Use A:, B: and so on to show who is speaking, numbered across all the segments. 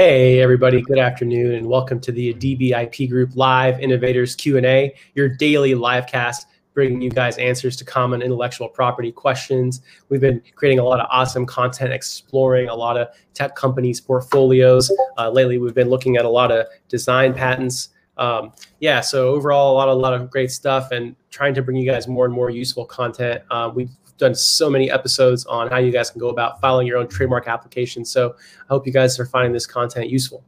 A: Hey everybody, good afternoon and welcome to the DBIP Group Live Innovators Q&A, your daily live cast bringing you guys answers to common intellectual property questions. We've been creating a lot of awesome content, exploring a lot of tech companies' portfolios. Uh, lately, we've been looking at a lot of design patents. Um, yeah, so overall, a lot, a lot of great stuff, and trying to bring you guys more and more useful content. Uh, we've done so many episodes on how you guys can go about filing your own trademark application. So I hope you guys are finding this content useful.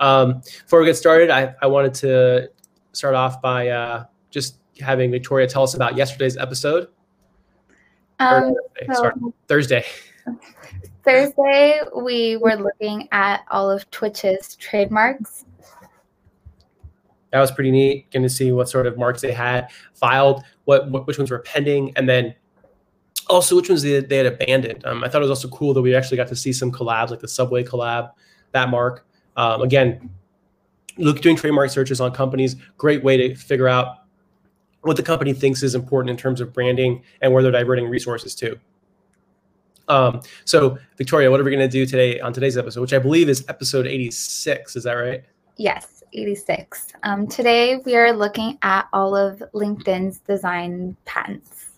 A: Um, before we get started, I, I, wanted to start off by uh, just having Victoria tell us about yesterday's episode.
B: Um, Thursday,
A: so Thursday.
B: Thursday, we were looking at all of Twitch's trademarks.
A: That was pretty neat. Getting to see what sort of marks they had filed, what, what which ones were pending, and then also which ones they, they had abandoned. Um, I thought it was also cool that we actually got to see some collabs, like the Subway collab, that mark. Um, again, look doing trademark searches on companies, great way to figure out what the company thinks is important in terms of branding and where they're diverting resources to. Um, so, Victoria, what are we going to do today on today's episode, which I believe is episode 86? Is that right?
B: Yes, 86. Um, today, we are looking at all of LinkedIn's design patents.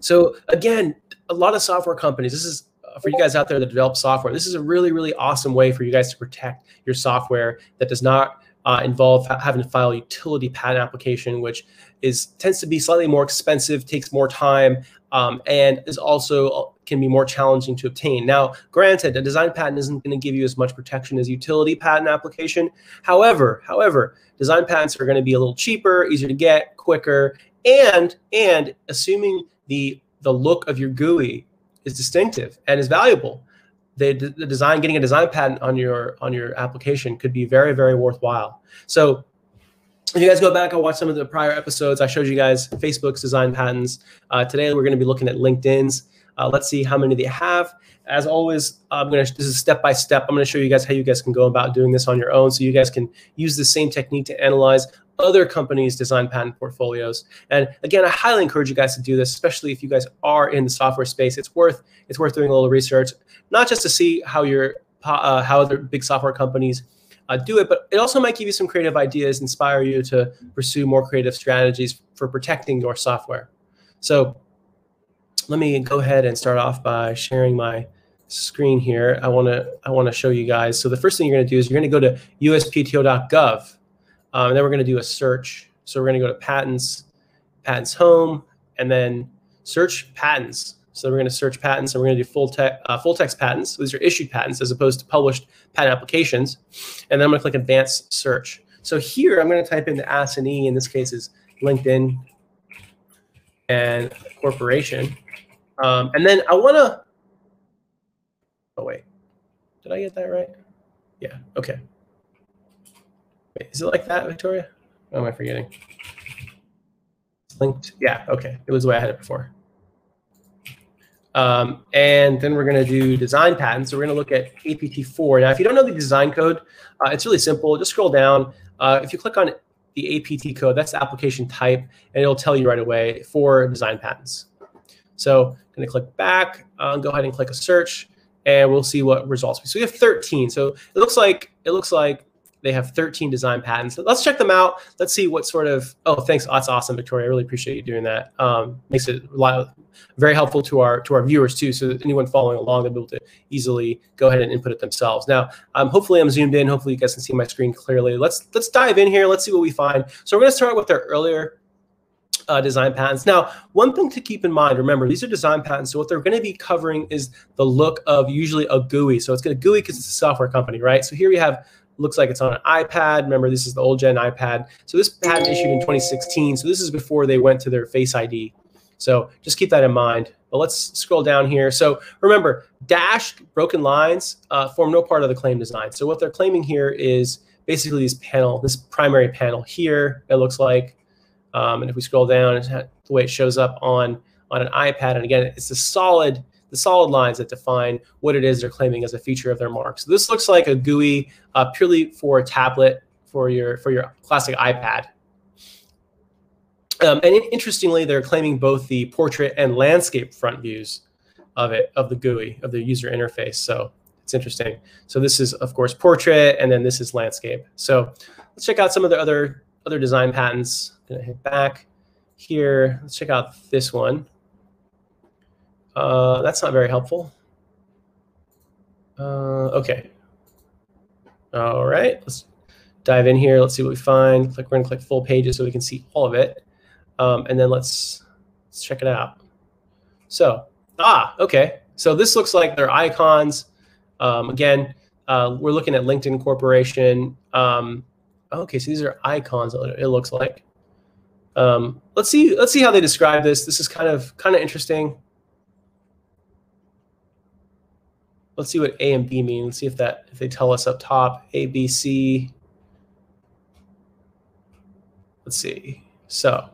A: So again, a lot of software companies, this is uh, for you guys out there that develop software, this is a really, really awesome way for you guys to protect your software that does not uh, involve having to file a utility patent application, which is tends to be slightly more expensive, takes more time, um, and is also uh, can be more challenging to obtain. Now, granted, a design patent isn't going to give you as much protection as utility patent application. However, however, design patents are going to be a little cheaper, easier to get, quicker, and and assuming the the look of your GUI is distinctive and is valuable. The, the design, getting a design patent on your on your application could be very very worthwhile. So if you guys go back and watch some of the prior episodes, I showed you guys Facebook's design patents. Uh, today we're going to be looking at LinkedIn's. Uh, let's see how many they have. As always, I'm going to this is step by step. I'm going to show you guys how you guys can go about doing this on your own, so you guys can use the same technique to analyze other companies' design patent portfolios. And again, I highly encourage you guys to do this, especially if you guys are in the software space. It's worth it's worth doing a little research, not just to see how your uh, how other big software companies uh, do it, but it also might give you some creative ideas, inspire you to pursue more creative strategies for protecting your software. So let me go ahead and start off by sharing my screen here. I want to I want to show you guys. So the first thing you're going to do is you're going to go to uspto.gov um, and then we're going to do a search. So we're going to go to patents, patents home, and then search patents. So we're going to search patents, and we're going to do full, te- uh, full text patents. These are issued patents as opposed to published patent applications. And then I'm going to click advanced search. So here I'm going to type in the assignee. In this case is LinkedIn and corporation. Um, and then I want to. Oh wait, did I get that right? Yeah. Okay. Wait, is it like that, Victoria? What am I forgetting? It's linked. Yeah, okay. It was the way I had it before. Um, and then we're going to do design patents. So we're going to look at APT4. Now, if you don't know the design code, uh, it's really simple. Just scroll down. Uh, if you click on the APT code, that's the application type, and it'll tell you right away for design patents. So I'm going to click back, uh, go ahead and click a search, and we'll see what results. So we have 13. So it looks like it looks like they have 13 design patents. Let's check them out. Let's see what sort of. Oh, thanks. That's awesome, Victoria. I really appreciate you doing that. Um, makes it very helpful to our to our viewers too. So anyone following along, they'll be able to easily go ahead and input it themselves. Now, um, hopefully, I'm zoomed in. Hopefully, you guys can see my screen clearly. Let's let's dive in here. Let's see what we find. So we're going to start with our earlier uh, design patents. Now, one thing to keep in mind, remember, these are design patents. So what they're going to be covering is the look of usually a GUI. So it's going to GUI because it's a software company, right? So here we have looks like it's on an iPad. Remember, this is the old gen iPad. So this patent issued in 2016. So this is before they went to their Face ID. So just keep that in mind. But let's scroll down here. So remember, dashed broken lines uh, form no part of the claim design. So what they're claiming here is basically this panel, this primary panel here, it looks like. Um, and if we scroll down, the way it shows up on, on an iPad. And again, it's a solid the solid lines that define what it is they're claiming as a feature of their mark. So this looks like a GUI uh, purely for a tablet for your for your classic iPad. Um, and interestingly, they're claiming both the portrait and landscape front views of it of the GUI of the user interface. So it's interesting. So this is, of course, portrait, and then this is landscape. So let's check out some of the other other design patents. I'm gonna hit back here. Let's check out this one. Uh, that's not very helpful. Uh, okay. All right, let's dive in here. Let's see what we find. Click, we're gonna click full pages so we can see all of it. Um, and then let's, let's check it out. So, ah, okay. So this looks like their icons. Um, again, uh, we're looking at LinkedIn Corporation. Um, okay, so these are icons. It looks like. Um, let's see. Let's see how they describe this. This is kind of kind of interesting. Let's see what A and B mean. Let's see if that if they tell us up top A, B, C. Let's see. So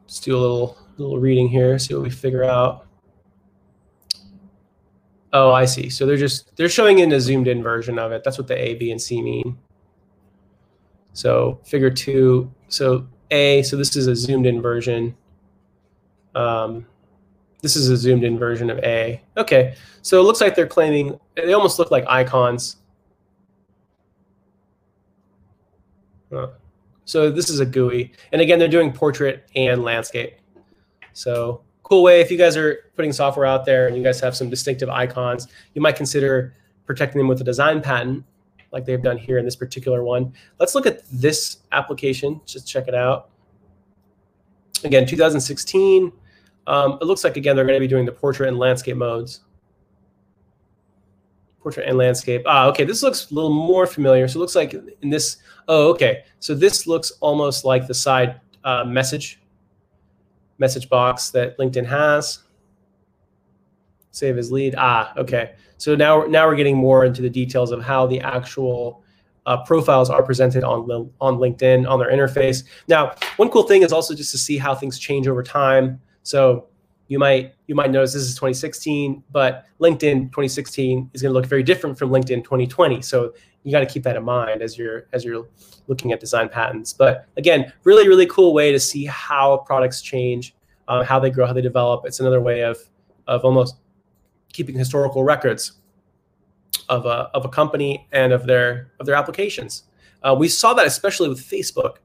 A: let's do a little little reading here. See what we figure out. Oh, I see. So they're just they're showing in a zoomed in version of it. That's what the A, B, and C mean. So figure two. So A. So this is a zoomed in version. Um, this is a zoomed in version of A. Okay. So it looks like they're claiming they almost look like icons. Huh. So this is a GUI, and again, they're doing portrait and landscape. So cool way if you guys are putting software out there and you guys have some distinctive icons, you might consider protecting them with a design patent like they've done here in this particular one. Let's look at this application, just check it out. Again, 2016. Um, it looks like, again, they're going to be doing the portrait and landscape modes. Portrait and landscape. Ah, okay, this looks a little more familiar. So it looks like in this, oh, okay. So this looks almost like the side uh, message message box that LinkedIn has. Save as lead. Ah, okay. So now, now we're getting more into the details of how the actual uh, profiles are presented on on LinkedIn on their interface. Now, one cool thing is also just to see how things change over time. So you might you might notice this is 2016, but LinkedIn 2016 is going to look very different from LinkedIn 2020. So you got to keep that in mind as you're as you're looking at design patents. But again, really really cool way to see how products change, um, how they grow, how they develop. It's another way of of almost keeping historical records of a of a company and of their of their applications. Uh, we saw that especially with Facebook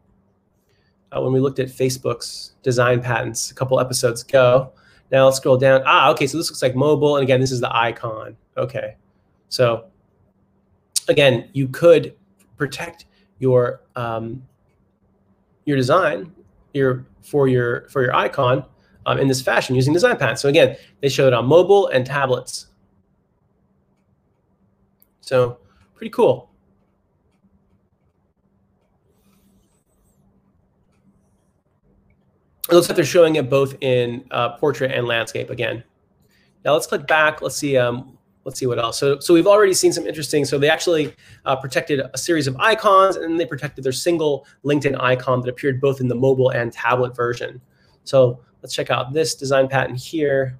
A: uh, when we looked at Facebook's design patents a couple episodes ago. Now let's scroll down. Ah, okay, so this looks like mobile. And again, this is the icon. Okay. So again, you could protect your um, your design your for your for your icon um, in this fashion using design patents. So again, they show it on mobile and tablets. So pretty cool. It looks like they're showing it both in uh, portrait and landscape again. Now let's click back. Let's see. Um, let's see what else. So, so we've already seen some interesting. So they actually uh, protected a series of icons, and they protected their single LinkedIn icon that appeared both in the mobile and tablet version. So let's check out this design patent here.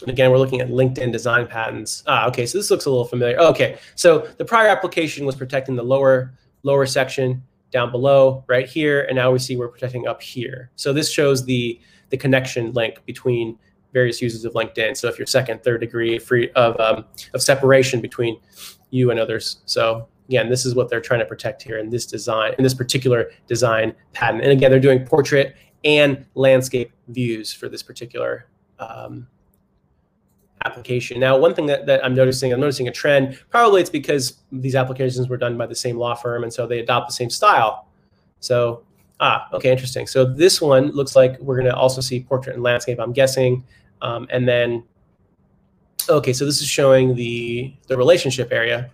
A: And again, we're looking at LinkedIn design patents. Ah, okay, so this looks a little familiar. okay, so the prior application was protecting the lower lower section down below right here, and now we see we're protecting up here. So this shows the the connection link between various users of LinkedIn. So if you're second, third degree free of um, of separation between you and others. So again, this is what they're trying to protect here in this design, in this particular design patent. And again, they're doing portrait and landscape views for this particular um, application. Now, one thing that, that I'm noticing, I'm noticing a trend. Probably it's because these applications were done by the same law firm, and so they adopt the same style. So, ah, okay, interesting. So this one looks like we're going to also see portrait and landscape. I'm guessing, um, and then, okay, so this is showing the the relationship area.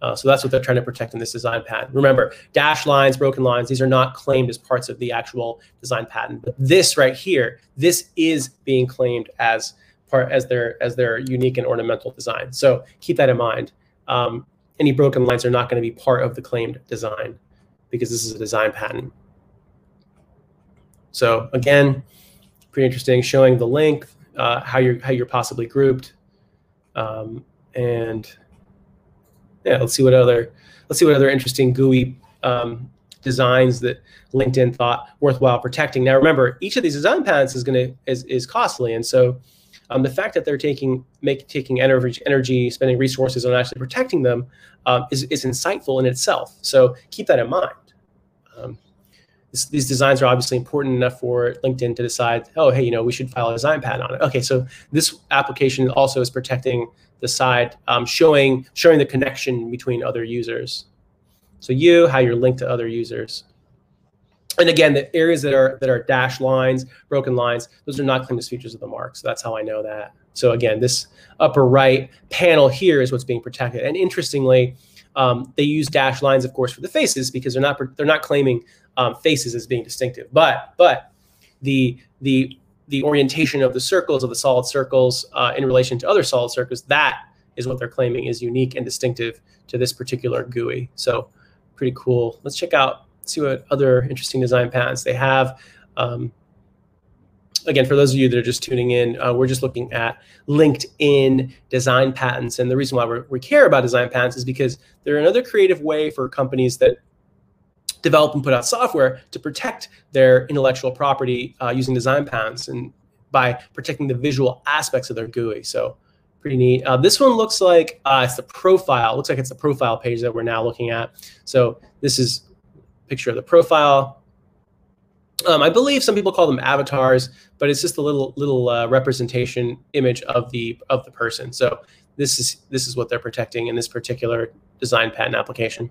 A: Uh, so that's what they're trying to protect in this design patent. Remember, dash lines, broken lines, these are not claimed as parts of the actual design patent. But this right here, this is being claimed as part as their as their unique and ornamental design. So keep that in mind. Um, any broken lines are not going to be part of the claimed design because this is a design patent. So again, pretty interesting, showing the length, uh, how you're how you're possibly grouped, um, and yeah, let's see what other let's see what other interesting GUI um, designs that LinkedIn thought worthwhile protecting. Now, remember, each of these design patents is going to is, is costly, and so um, the fact that they're taking make taking energy, energy, spending resources on actually protecting them um, is is insightful in itself. So keep that in mind. Um, this, these designs are obviously important enough for LinkedIn to decide, oh, hey, you know, we should file a design patent on it. Okay, so this application also is protecting the side, um, showing showing the connection between other users. So you, how you're linked to other users. And again, the areas that are that are dashed lines, broken lines, those are not claimed features of the mark. So that's how I know that. So again, this upper right panel here is what's being protected. And interestingly, um, they use dashed lines, of course, for the faces because they're not they're not claiming um, faces as being distinctive. But but the the the orientation of the circles of the solid circles uh, in relation to other solid circles that is what they're claiming is unique and distinctive to this particular GUI. So pretty cool. Let's check out see what other interesting design patents they have. Um, again, for those of you that are just tuning in, uh, we're just looking at LinkedIn design patents. And the reason why we care about design patents is because they're another creative way for companies that develop and put out software to protect their intellectual property uh, using design patents and by protecting the visual aspects of their GUI. So pretty neat. Uh, this one looks like uh, it's the profile. Looks like it's the profile page that we're now looking at. So this is picture of the profile. Um, I believe some people call them avatars, but it's just a little little uh, representation image of the of the person. So this is this is what they're protecting in this particular design patent application.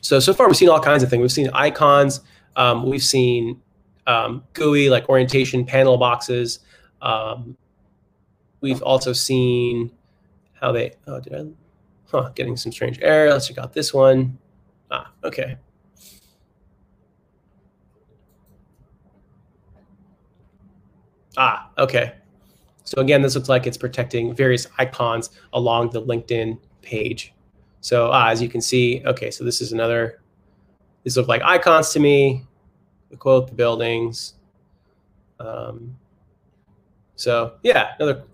A: So, so far we've seen all kinds of things. We've seen icons, um, we've seen um, GUI, like orientation panel boxes. Um, we've also seen how they, oh, did I, huh, getting some strange error. Let's check out this one. Ah, okay. Ah, okay. So again, this looks like it's protecting various icons along the LinkedIn page. So uh, as you can see, okay, so this is another, these look like icons to me, the quote, the buildings. Um, so yeah, another,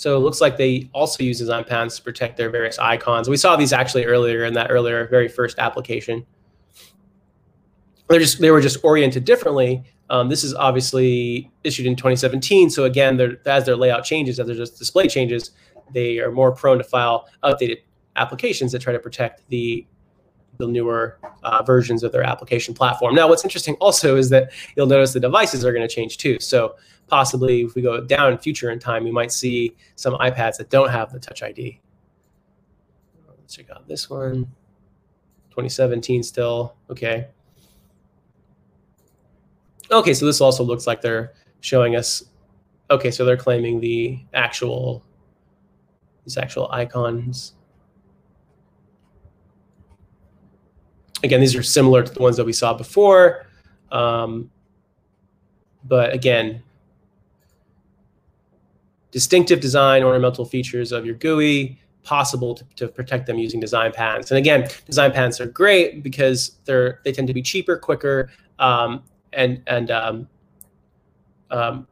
A: so it looks like they also use design patents to protect their various icons. We saw these actually earlier in that earlier, very first application. They're just, they were just oriented differently. Um, this is obviously issued in 2017. So again, as their layout changes, as their display changes, they are more prone to file updated applications that try to protect the the newer uh, versions of their application platform. Now, what's interesting also is that you'll notice the devices are going to change too. So possibly if we go down future in time, we might see some iPads that don't have the Touch ID. Let's check out this one. 2017 still, okay. Okay, so this also looks like they're showing us, okay, so they're claiming the actual, these actual icons again, these are similar to the ones that we saw before. Um, but again, distinctive design, ornamental features of your GUI, possible to, to, protect them using design patents. And again, design patents are great because they're they tend to be cheaper, quicker, um, and and um, um,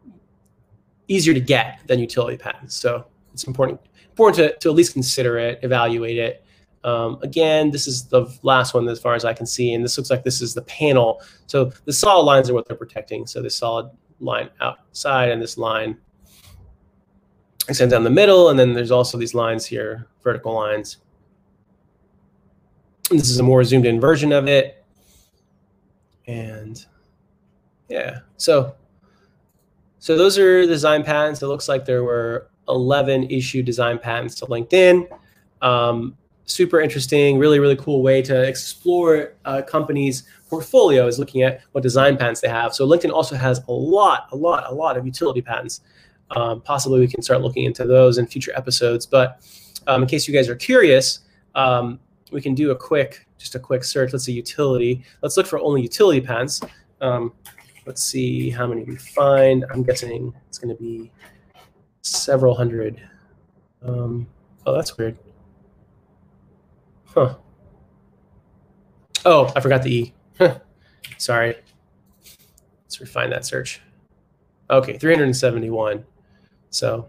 A: easier to get than utility patents. So it's important important to, to at least consider it, evaluate it, um, again, this is the last one as far as I can see, and this looks like this is the panel. So the solid lines are what they're protecting. So this solid line outside and this line extends down the middle, and then there's also these lines here, vertical lines. And this is a more zoomed in version of it. And yeah, so so those are design patents. It looks like there were 11 issued design patents to LinkedIn. Um, super interesting, really, really cool way to explore a company's portfolio is looking at what design patents they have. So LinkedIn also has a lot, a lot, a lot of utility patents. Um, possibly we can start looking into those in future episodes. But um, in case you guys are curious, um, we can do a quick, just a quick search. Let's see utility. Let's look for only utility patents. Um, let's see how many we find. I'm guessing it's going to be several hundred. Um, oh, that's weird. Huh. Oh, I forgot the E. Sorry. Let's refine that search. Okay, 371. So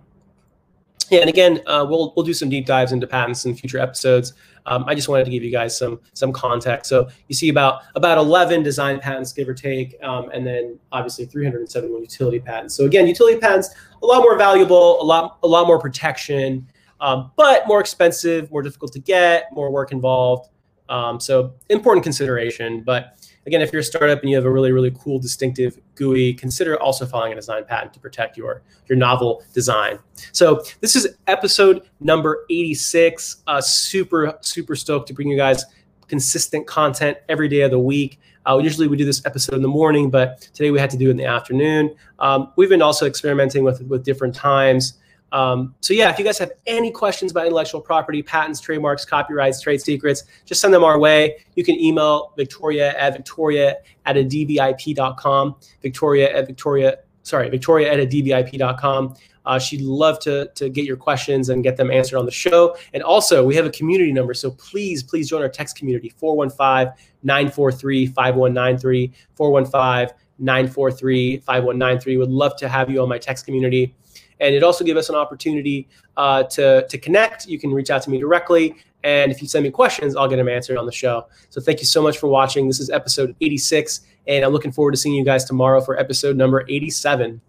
A: yeah, and again, uh, we'll we'll do some deep dives into patents in future episodes. Um, I just wanted to give you guys some some context. So you see about about 11 design patents, give or take, um, and then obviously 371 utility patents. So again, utility patents a lot more valuable, a lot a lot more protection, um, but more expensive, more difficult to get, more work involved. Um, so important consideration, but again, if you're a startup and you have a really, really cool, distinctive GUI, consider also filing a design patent to protect your, your novel design. So this is episode number 86. Uh, super, super stoked to bring you guys consistent content every day of the week. Uh, usually we do this episode in the morning, but today we had to do it in the afternoon. Um, we've been also experimenting with, with different times. Um, so yeah, if you guys have any questions about intellectual property, patents, trademarks, copyrights, trade secrets, just send them our way. You can email Victoria at victoria at a dbip.com, Victoria at Victoria, sorry, Victoria at a dbip.com. Uh, she'd love to, to get your questions and get them answered on the show. And also, we have a community number. So please, please join our text community 415 943 5193. 415 943 5193. Would love to have you on my text community and it also gives us an opportunity uh, to to connect. You can reach out to me directly, and if you send me questions, I'll get them answered on the show. So thank you so much for watching. This is episode 86, and I'm looking forward to seeing you guys tomorrow for episode number 87.